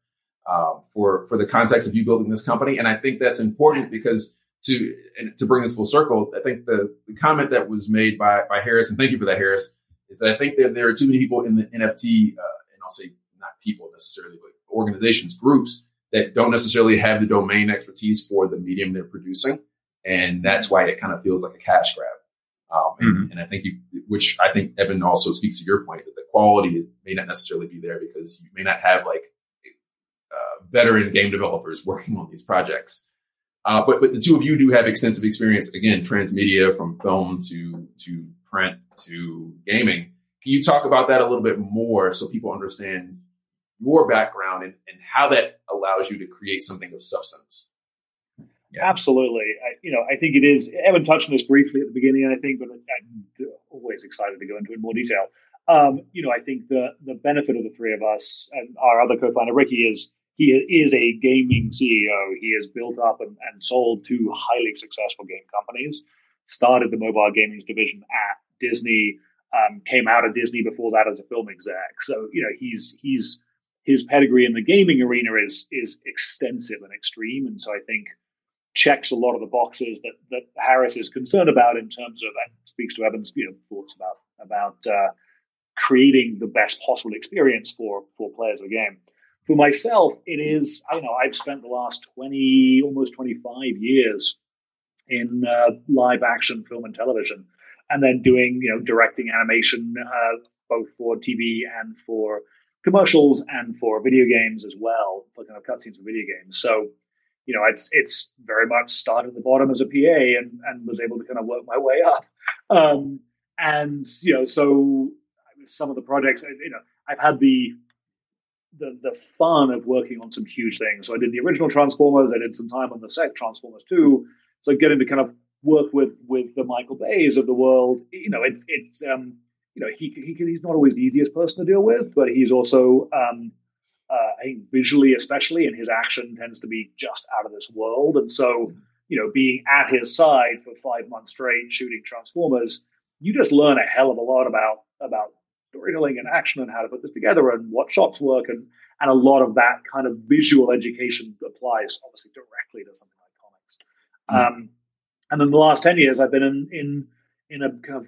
S1: uh, for, for the context of you building this company. And I think that's important because to, to bring this full circle, I think the, the comment that was made by, by Harris, and thank you for that, Harris, is that I think that there are too many people in the NFT, uh, and I'll say not people necessarily, but organizations, groups that don't necessarily have the domain expertise for the medium they're producing and that's why it kind of feels like a cash grab. Um, and, mm-hmm. and, I think you, which I think Eben also speaks to your point that the quality may not necessarily be there because you may not have like uh, veteran game developers working on these projects. Uh, but but the two of you do have extensive experience again, transmedia from film to to print to gaming. Can you talk about that a little bit more so people understand your background and, and how that allows you to create something of substance?
S3: Absolutely. I, you know, I think it is. Eben touched on this briefly at the beginning, I think, but I'm always excited to go into it in more detail. Um, you know, I think the the benefit of the three of us and our other co-founder Ricky is he is a gaming CEO. He has built up and, and sold two highly successful game companies. Started the mobile gaming division at Disney. Um, came out of Disney before that as a film exec. So you know, he's he's his pedigree in the gaming arena is is extensive and extreme. And so I think checks a lot of the boxes that that Harris is concerned about in terms of speaks to Eben's you know thoughts about about uh, creating the best possible experience for for players of the game. For myself, it is I don't know I've spent the last twenty almost twenty five years in uh, live action film and television, and then doing you know directing animation uh, both for TV and for commercials and for video games as well, for kind of cutscenes for video games. So, you know, it's it's very much started at the bottom as a PA and and was able to kind of work my way up. Um, and you know, so some of the projects, you know, I've had the the the fun of working on some huge things. So I did the original Transformers. I did some time on the set Transformers too. So getting to kind of work with with the Michael Bays of the world, you know, it's it's um, you know he, he he's not always the easiest person to deal with, but he's also um, uh, I think visually especially, and his action tends to be just out of this world. And so you know, being at his side for five months straight shooting Transformers, you just learn a hell of a lot about about storytelling and action and how to put this together and what shots work and and a lot of that kind of visual education applies obviously directly to something like comics. Mm-hmm. Um, and in the last ten years, I've been in in in a kind of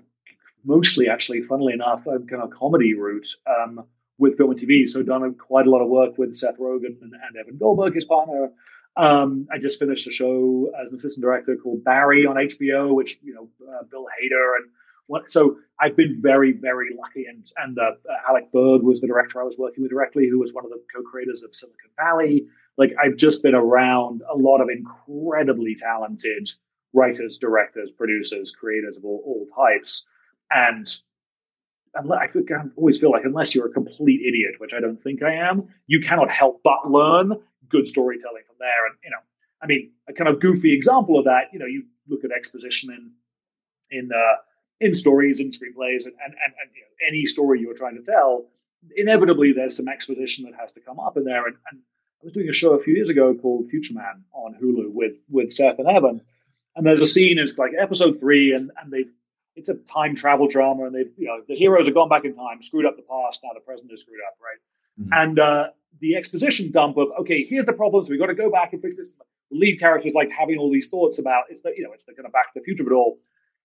S3: mostly actually, funnily enough, a kind of comedy route um, with film and TV. So done quite a lot of work with Seth Rogen and, and Evan Goldberg, his partner. Um, I just finished a show as an assistant director called Barry on HBO, which you know uh, Bill Hader and what. So I've been very, very lucky. And and uh, Alec Berg was the director I was working with directly, who was one of the co-creators of Silicon Valley. Like I've just been around a lot of incredibly talented writers, directors, producers, creators of all, all types. And I, always feel like unless you're a complete idiot, which I don't think I am, you cannot help but learn good storytelling from there. And you know, I mean, a kind of goofy example of that, you know, you look at exposition in in uh, in stories and screenplays and, and, and, and you know, any story you're trying to tell, inevitably there's some exposition that has to come up in there. And, and I was doing a show a few years ago called Future Man on Hulu with with Seth and Evan, and there's a scene. It's like episode three, and and they it's a time travel drama, and they've you know the heroes have gone back in time, screwed up the past, now the present is screwed up, right? Mm-hmm. And uh, the exposition dump of okay, here's the problem, so we've got to go back and fix this. The lead character is like having all these thoughts about it's the you know it's the kind of back to the future of it all,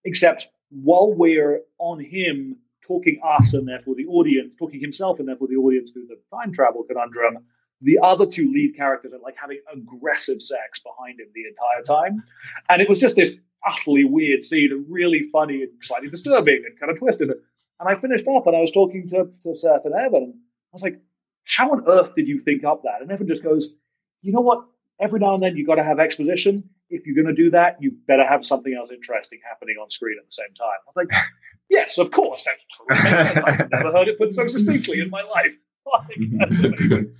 S3: except while we're on him talking us and therefore the audience, talking himself and therefore the audience through the time travel conundrum, the other two lead characters are like having aggressive sex behind him the entire time. And it was just this utterly weird scene and really funny and slightly disturbing and kind of twisted. And I finished up and I was talking to, to Seth and Evan. And I was like, how on earth did you think up that? And Evan just goes, you know what? Every now and then you've got to have exposition if you're going to do that, you better have something else interesting happening on screen at the same time. I was like, [laughs] yes, of course. That totally. I've never heard it put so succinctly in my life. [laughs] Like, that's amazing.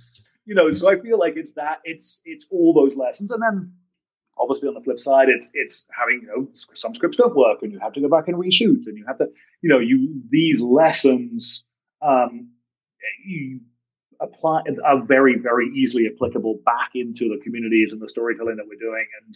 S3: You know, so I feel like it's that it's it's all those lessons, and then obviously on the flip side, it's it's having you know some scripts don't work, and you have to go back and reshoot, and you have to you know you these lessons um, you apply are very very easily applicable back into the communities and the storytelling that we're doing, and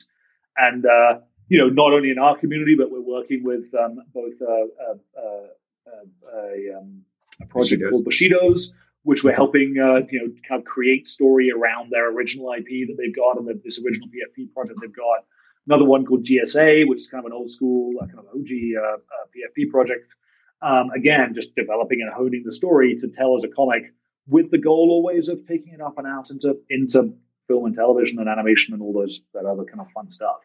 S3: and uh, you know not only in our community, but we're working with um, both uh, uh, uh, uh a, um, a, project called Bushidos, which we're helping you know kind of create story around their original IP that they've got and the, this original PFP project they've got. Another one called GSA, which is kind of an old school kind of OG PFP project. Um, again, just developing and honing the story to tell as a comic with the goal always of taking it up and out into into film and television and animation and all those that other kind of fun stuff.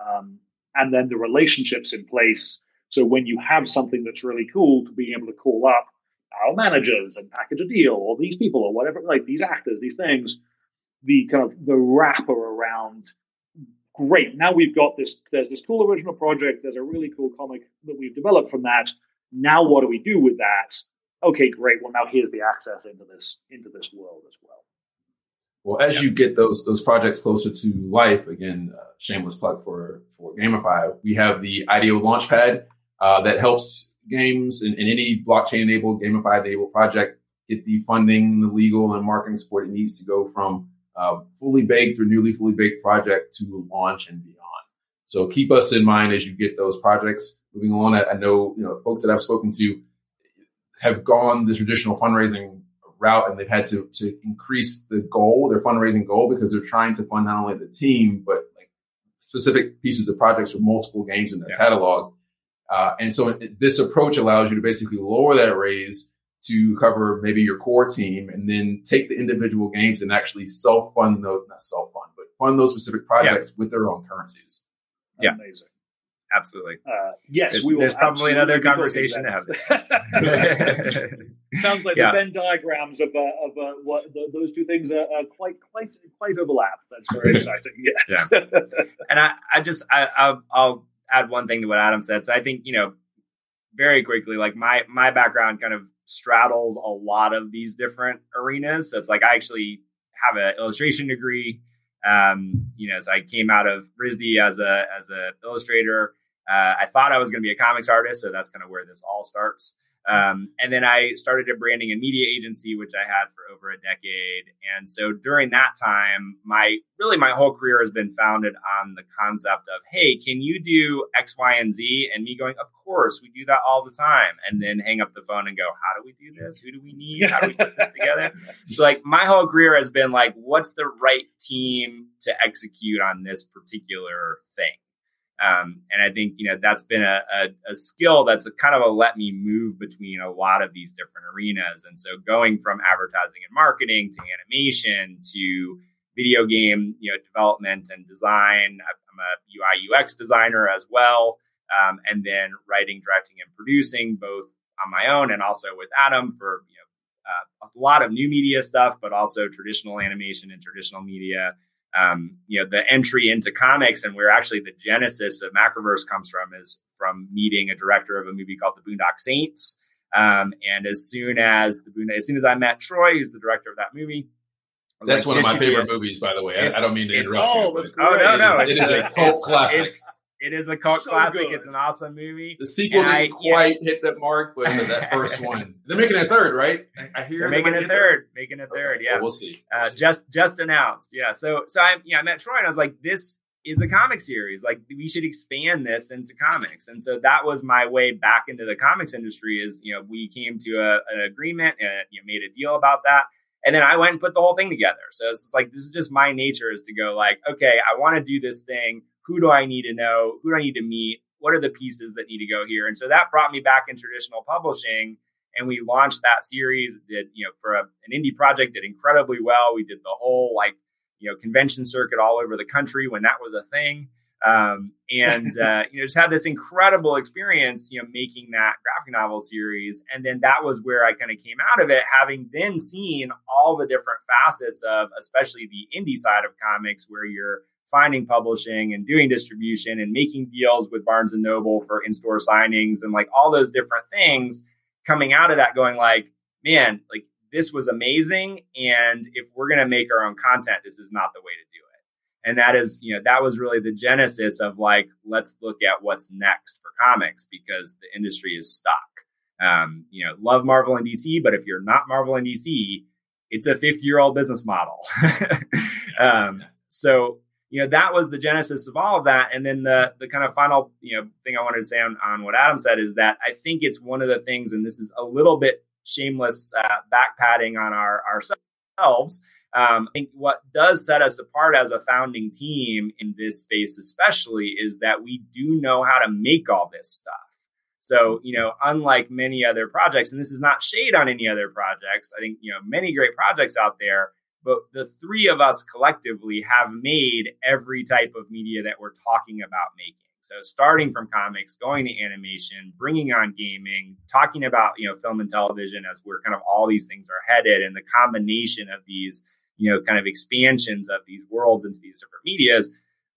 S3: Um, and then the relationships in place. So when you have something that's really cool, to be able to call up our managers and package a deal, or these people, or whatever, like these actors, these things, the kind of the wrapper around. Great. Now we've got this. There's this cool original project. There's a really cool comic that we've developed from that. Now what do we do with that? Okay, great. Well, now here's the access into this into this world as well.
S1: Well, as yep. you get those those projects closer to life, again, uh, shameless plug for for GamiFi, we have the IDO Launchpad uh, that helps games and, and any blockchain enabled, GamiFi enabled project get the funding, the legal and marketing support it needs to go from uh, fully baked or newly fully baked project to launch and beyond. So keep us in mind as you get those projects moving on. I, I know you know folks that I've spoken to have gone the traditional fundraising route and they've had to, to increase the goal, their fundraising goal, because they're trying to fund not only the team, but like specific pieces of projects with multiple games in their yeah. catalog. Uh, and so this approach allows you to basically lower that raise to cover maybe your core team and then take the individual games and actually self fund those, not self fund, but fund those specific projects yeah. with their own currencies.
S2: Yeah. Amazing. absolutely.
S3: Uh, yes,
S2: there's,
S3: we will.
S2: There's probably another conversation to have. [laughs] [laughs]
S3: Sounds like yeah. the Venn diagrams of uh, of uh, what the, those two things are, quite quite quite overlap. That's very [laughs] exciting. Yes.
S2: Yeah. and I, I just I, I'll, I'll add one thing to what Adam said. So I think you know very quickly, like my my background kind of straddles a lot of these different arenas. So it's like I actually have an illustration degree. Um, you know, so I came out of RISD as a as a illustrator. Uh, I thought I was going to be a comics artist, so that's kind of where this all starts. Um, and then I started a branding and media agency, which I had for over a decade. And so during that time, my really my whole career has been founded on the concept of, hey, can you do X, Y, and Z? And me going, of course, we do that all the time. And then hang up the phone and go, how do we do this? Who do we need? How do we put this together? [laughs] So like my whole career has been like, what's the right team to execute on this particular thing? Um, and I think you know that's been a, a, a skill that's kind of a let me move between a lot of these different arenas. And so going from advertising and marketing to animation to video game you know development and design. I'm a UI UX designer as well, um, and then writing, directing, and producing both on my own and also with Adam for you know uh, a lot of new media stuff, but also traditional animation and traditional media um, you know, the entry into comics and where actually the genesis of Macroverse comes from is from meeting a director of a movie called The Boondock Saints. Um, and as soon as the Boondock, as soon as I met Troy, who's the director of that movie,
S1: that's like, one of my favorite movies, by the way. I, I, don't mean to interrupt.
S2: Oh,
S1: you,
S2: oh no, no,
S1: it is, is a cult classic.
S2: It's, it is a cult so classic. Good. It's an awesome movie.
S1: The sequel and didn't I, quite yeah. hit that mark, but that first [laughs] one. They're making a third, right?
S2: I, hear they're making a third, making a third. Okay. Yeah,
S1: well, we'll see. We'll
S2: uh,
S1: see.
S2: Just just announced. Yeah. So so I yeah I met Troy and I was like, this is a comic series. Like we should expand this into comics. And so that was my way back into the comics industry. Is you know we came to a, an agreement and you know, made a deal about that. And then I went and put the whole thing together. So it's like this is just my nature is to go like, okay, I want to do this thing who do I need to know? Who do I need to meet? What are the pieces that need to go here? And so that brought me back in traditional publishing. And we launched that series. Did you know for a, an indie project did incredibly well. We did the whole like you know convention circuit all over the country when that was a thing. Um, and [laughs] uh, you know just had this incredible experience you know making that graphic novel series and then that was where i kind of came out of it having then seen all the different facets of especially the indie side of comics where you're finding publishing and doing distribution and making deals with Barnes and Noble for in-store signings and like all those different things coming out of that going like, man, like this was amazing. And if we're going to make our own content, this is not the way to do it. And that is, you know, that was really the genesis of like, let's look at what's next for comics because the industry is stuck. Um, you know, love Marvel and DC, but if you're not Marvel and DC, it's a 50 year old business model. [laughs] um, so you know that was the genesis of all of that. And then the the kind of final you know thing i wanted to say on, on what adam said is that i think it's one of the things and this is a little bit shameless uh, back patting on our ourselves um, i think what does set us apart as a founding team in this space especially is that we do know how to make all this stuff. So, you know, unlike many other projects, and this is not shade on any other projects, I think, you know, many great projects out there, but the three of us collectively have made every type of media that we're talking about making. So starting from comics, going to animation, bringing on gaming, talking about, you know, film and television as where kind of all these things are headed and the combination of these, you know, kind of expansions of these worlds into these different medias,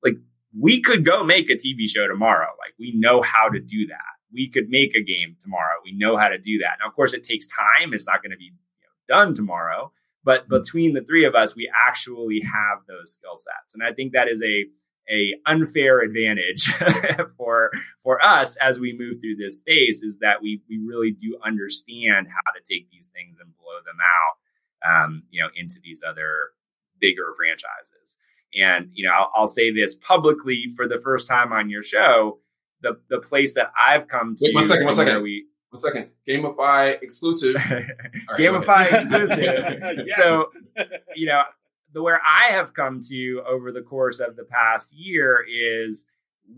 S2: like we could go make a TV show tomorrow. Like we know how to do that. We could make a game tomorrow. We know how to do that. Now, of course, it takes time. It's not going to be you know, done tomorrow, but mm-hmm. between the three of us, we actually have those skill sets. And I think that is a a unfair advantage [laughs] for for us as we move through this space is that we we really do understand how to take these things and blow them out, um, you know, into these other bigger franchises. And you know, I'll, I'll, say this publicly for the first time on your show: the the place that I've come to.
S1: Wait, one second, one second. We one second. GamiFi exclusive. [laughs]
S2: Right, GamiFi exclusive. [laughs] yes. So, you know, the where I have come to over the course of the past year is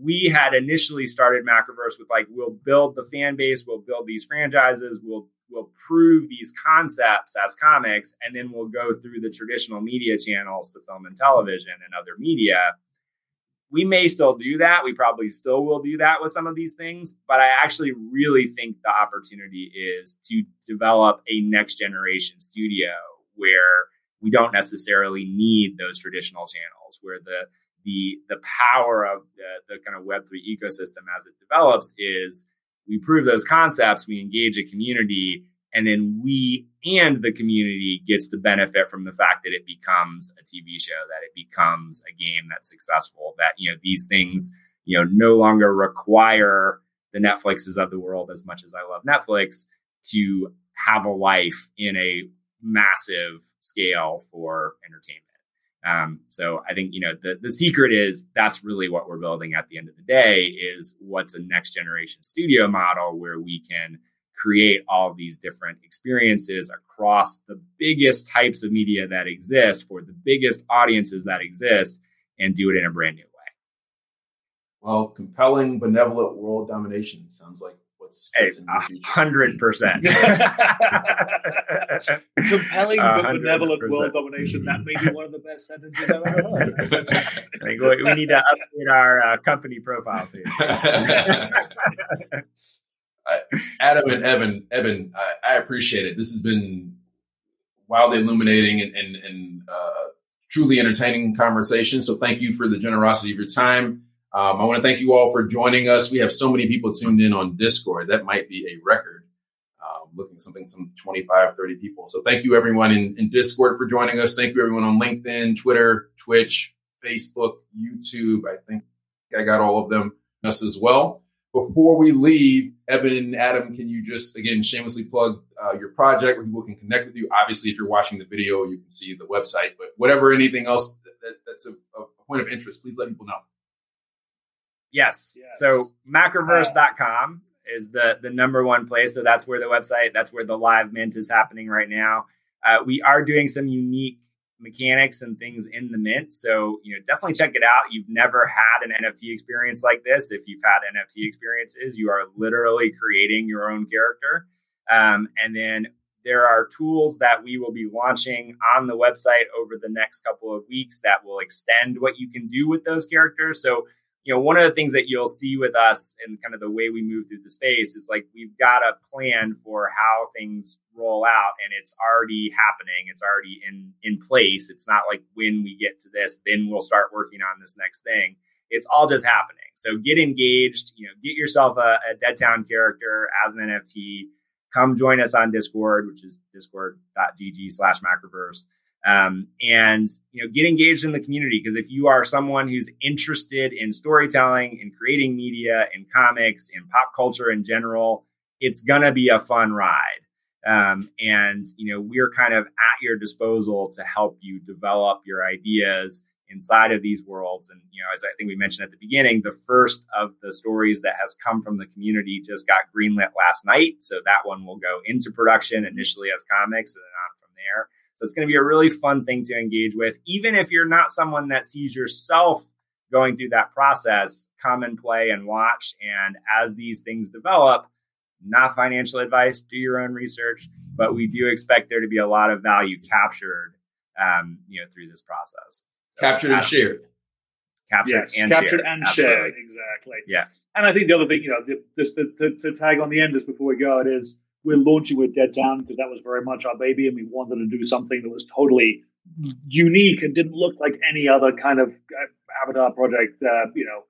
S2: we had initially started Macroverse with like we'll build the fan base, we'll build these franchises, we'll we'll prove these concepts as comics, and then we'll go through the traditional media channels to film and television and other media. We may still do that. We probably still will do that with some of these things. But I actually really think the opportunity is to develop a next generation studio where we don't necessarily need those traditional channels, where the the the power of the, the kind of Web3 ecosystem as it develops is we prove those concepts, we engage a community, and then we and the community gets to benefit from the fact that it becomes a TV show, that it becomes a game that's successful, that you know these things you know no longer require the Netflixes of the world as much as I love Netflix to have a life in a massive scale for entertainment. Um, so I think you know the the secret is that's really what we're building at the end of the day is what's a next generation studio model where we can create all of these different experiences across the biggest types of media that exist for the biggest audiences that exist and do it in a brand new way.
S1: Well, compelling benevolent world domination sounds like what's, what's
S2: a hundred percent. [laughs]
S3: Compelling but benevolent world domination. That may be one of the best sentences I've ever heard. [laughs] I
S2: think we need to update our uh, company profile page. [laughs]
S1: Adam and Eben, Eben, I, I, appreciate it. This has been wildly illuminating and, and, and uh, truly entertaining conversation. So thank you for the generosity of your time. Um, I want to thank you all for joining us. We have so many people tuned in on Discord. That might be a record. Um, looking something, some 25, 30 people. So thank you everyone in, in Discord for joining us. Thank you everyone on LinkedIn, Twitter, Twitch, Facebook, YouTube. I think I got all of them us as well. Before we leave, Eben and Adam, can you just again shamelessly plug uh, your project where people can connect with you? Obviously, if you're watching the video, you can see the website, but whatever, anything else that, that, that's a, a point of interest, please let people know.
S2: Yes. yes. So macroverse.com is the the number one place. So that's where the website, that's where the live mint is happening right now. Uh, we are doing some unique mechanics and things in the mint. So, you know, definitely check it out. You've never had an NFT experience like this. If you've had NFT experiences, you are literally creating your own character. Um, and then there are tools that we will be launching on the website over the next couple of weeks that will extend what you can do with those characters. So you know, one of the things that you'll see with us and kind of the way we move through the space is like we've got a plan for how things roll out and it's already happening. It's already in in place. It's not like when we get to this, then we'll start working on this next thing. It's all just happening. So get engaged, you know, get yourself a, a Dead Town character as an NFT. Come join us on Discord, which is discord.gg slash macroverse um, and you know get engaged in the community. Because if you are someone who's interested in storytelling in creating media in comics in pop culture in general it's gonna be a fun ride. Um, and you know we're kind of at your disposal to help you develop your ideas inside of these worlds. And you know as i think we mentioned at the beginning the first of the stories that has come from the community just got greenlit last night. So that one will go into production initially as comics and then on from there so it's going to be a really fun thing to engage with. Even if you're not someone that sees yourself going through that process, come and play and watch. And as these things develop, not financial advice, do your own research, but we do expect there to be a lot of value captured, um, you know, through this process.
S1: So captured and shared.
S3: Captured yes, and captured shared. and Absolutely. shared. Exactly.
S2: Yeah.
S3: And I think the other thing, you know, just to, to, to tag on the end just before we go, it is we're launching with Dead Town because that was very much our baby, and we wanted to do something that was totally unique and didn't look like any other kind of uh, avatar project, uh, you know,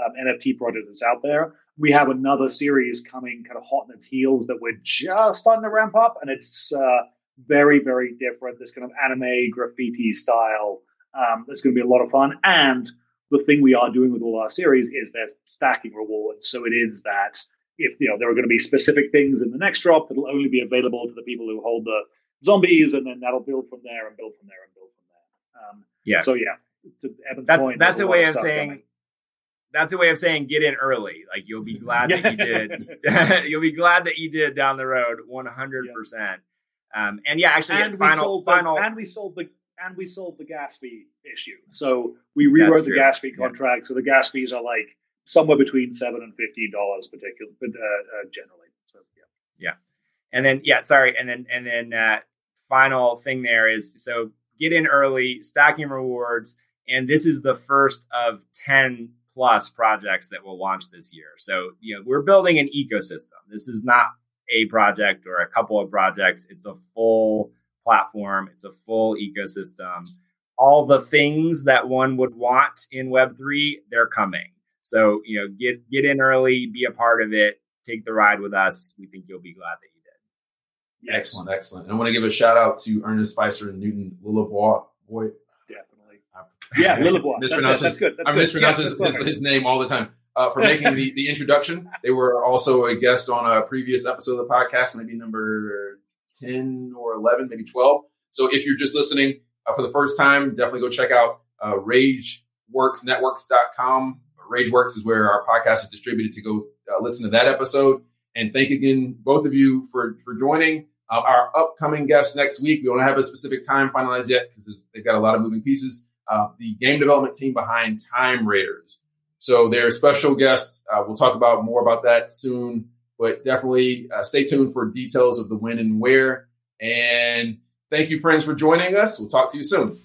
S3: um, NFT project that's out there. We have another series coming, kind of hot in its heels, that we're just starting to ramp up, and it's uh, very, very different. This kind of anime graffiti style. Um, going to be a lot of fun, and the thing we are doing with all our series is there's stacking rewards. So it is that if you know there are going to be specific things in the next drop that'll only be available to the people who hold the zombies, and then that'll build from there and build from there and build from there. Um,
S2: yeah.
S3: So yeah,
S2: that's point, that's a way of saying. Coming. That's a way of saying get in early. Like you'll be glad that you did. [laughs] [laughs] you'll be glad that you did down the road, one hundred percent. Um, and yeah, actually, and final, final,
S3: the, and we sold the and we sold the gas fee issue. So we rewrote the gas fee contract. Yeah. So the gas fees are like somewhere between seven and fifteen dollars, particular, but uh, uh, generally. So yeah,
S2: yeah, and then yeah, sorry, and then and then uh, final thing there is so get in early, stacking rewards, and this is the first of 10 plus projects that will launch this year. So, you know, we're building an ecosystem. This is not a project or a couple of projects. It's a full platform. It's a full ecosystem. All the things that one would want in Web3, they're coming. So, you know, get get in early, be a part of it, take the ride with us. We think you'll be glad that you did.
S1: Excellent, excellent. And I want to give a shout out to Ernest Spicer and Newton Lillebois. Boy,
S3: definitely. [laughs] Yeah, Lillebois. That's, that's, good. That's
S1: I
S3: good.
S1: mispronounce
S3: Yeah,
S1: his, his, his name all the time. Uh, for making the, the introduction. They were also a guest on a previous episode of the podcast, maybe number 10 or 11, maybe 12. So if you're just listening uh, for the first time, definitely go check out uh, RageWorksNetworks.com. RageWorks is where our podcast is distributed to go uh, listen to that episode. And thank again, both of you, for, for joining. Uh, our upcoming guests next week, we don't have a specific time finalized yet because they've got a lot of moving pieces. Uh, the game development team behind Time Raiders. So they're special guests. Uh, we'll talk about more about that soon, but definitely uh, stay tuned for details of the when and where. And thank you, friends, for joining us. We'll talk to you soon.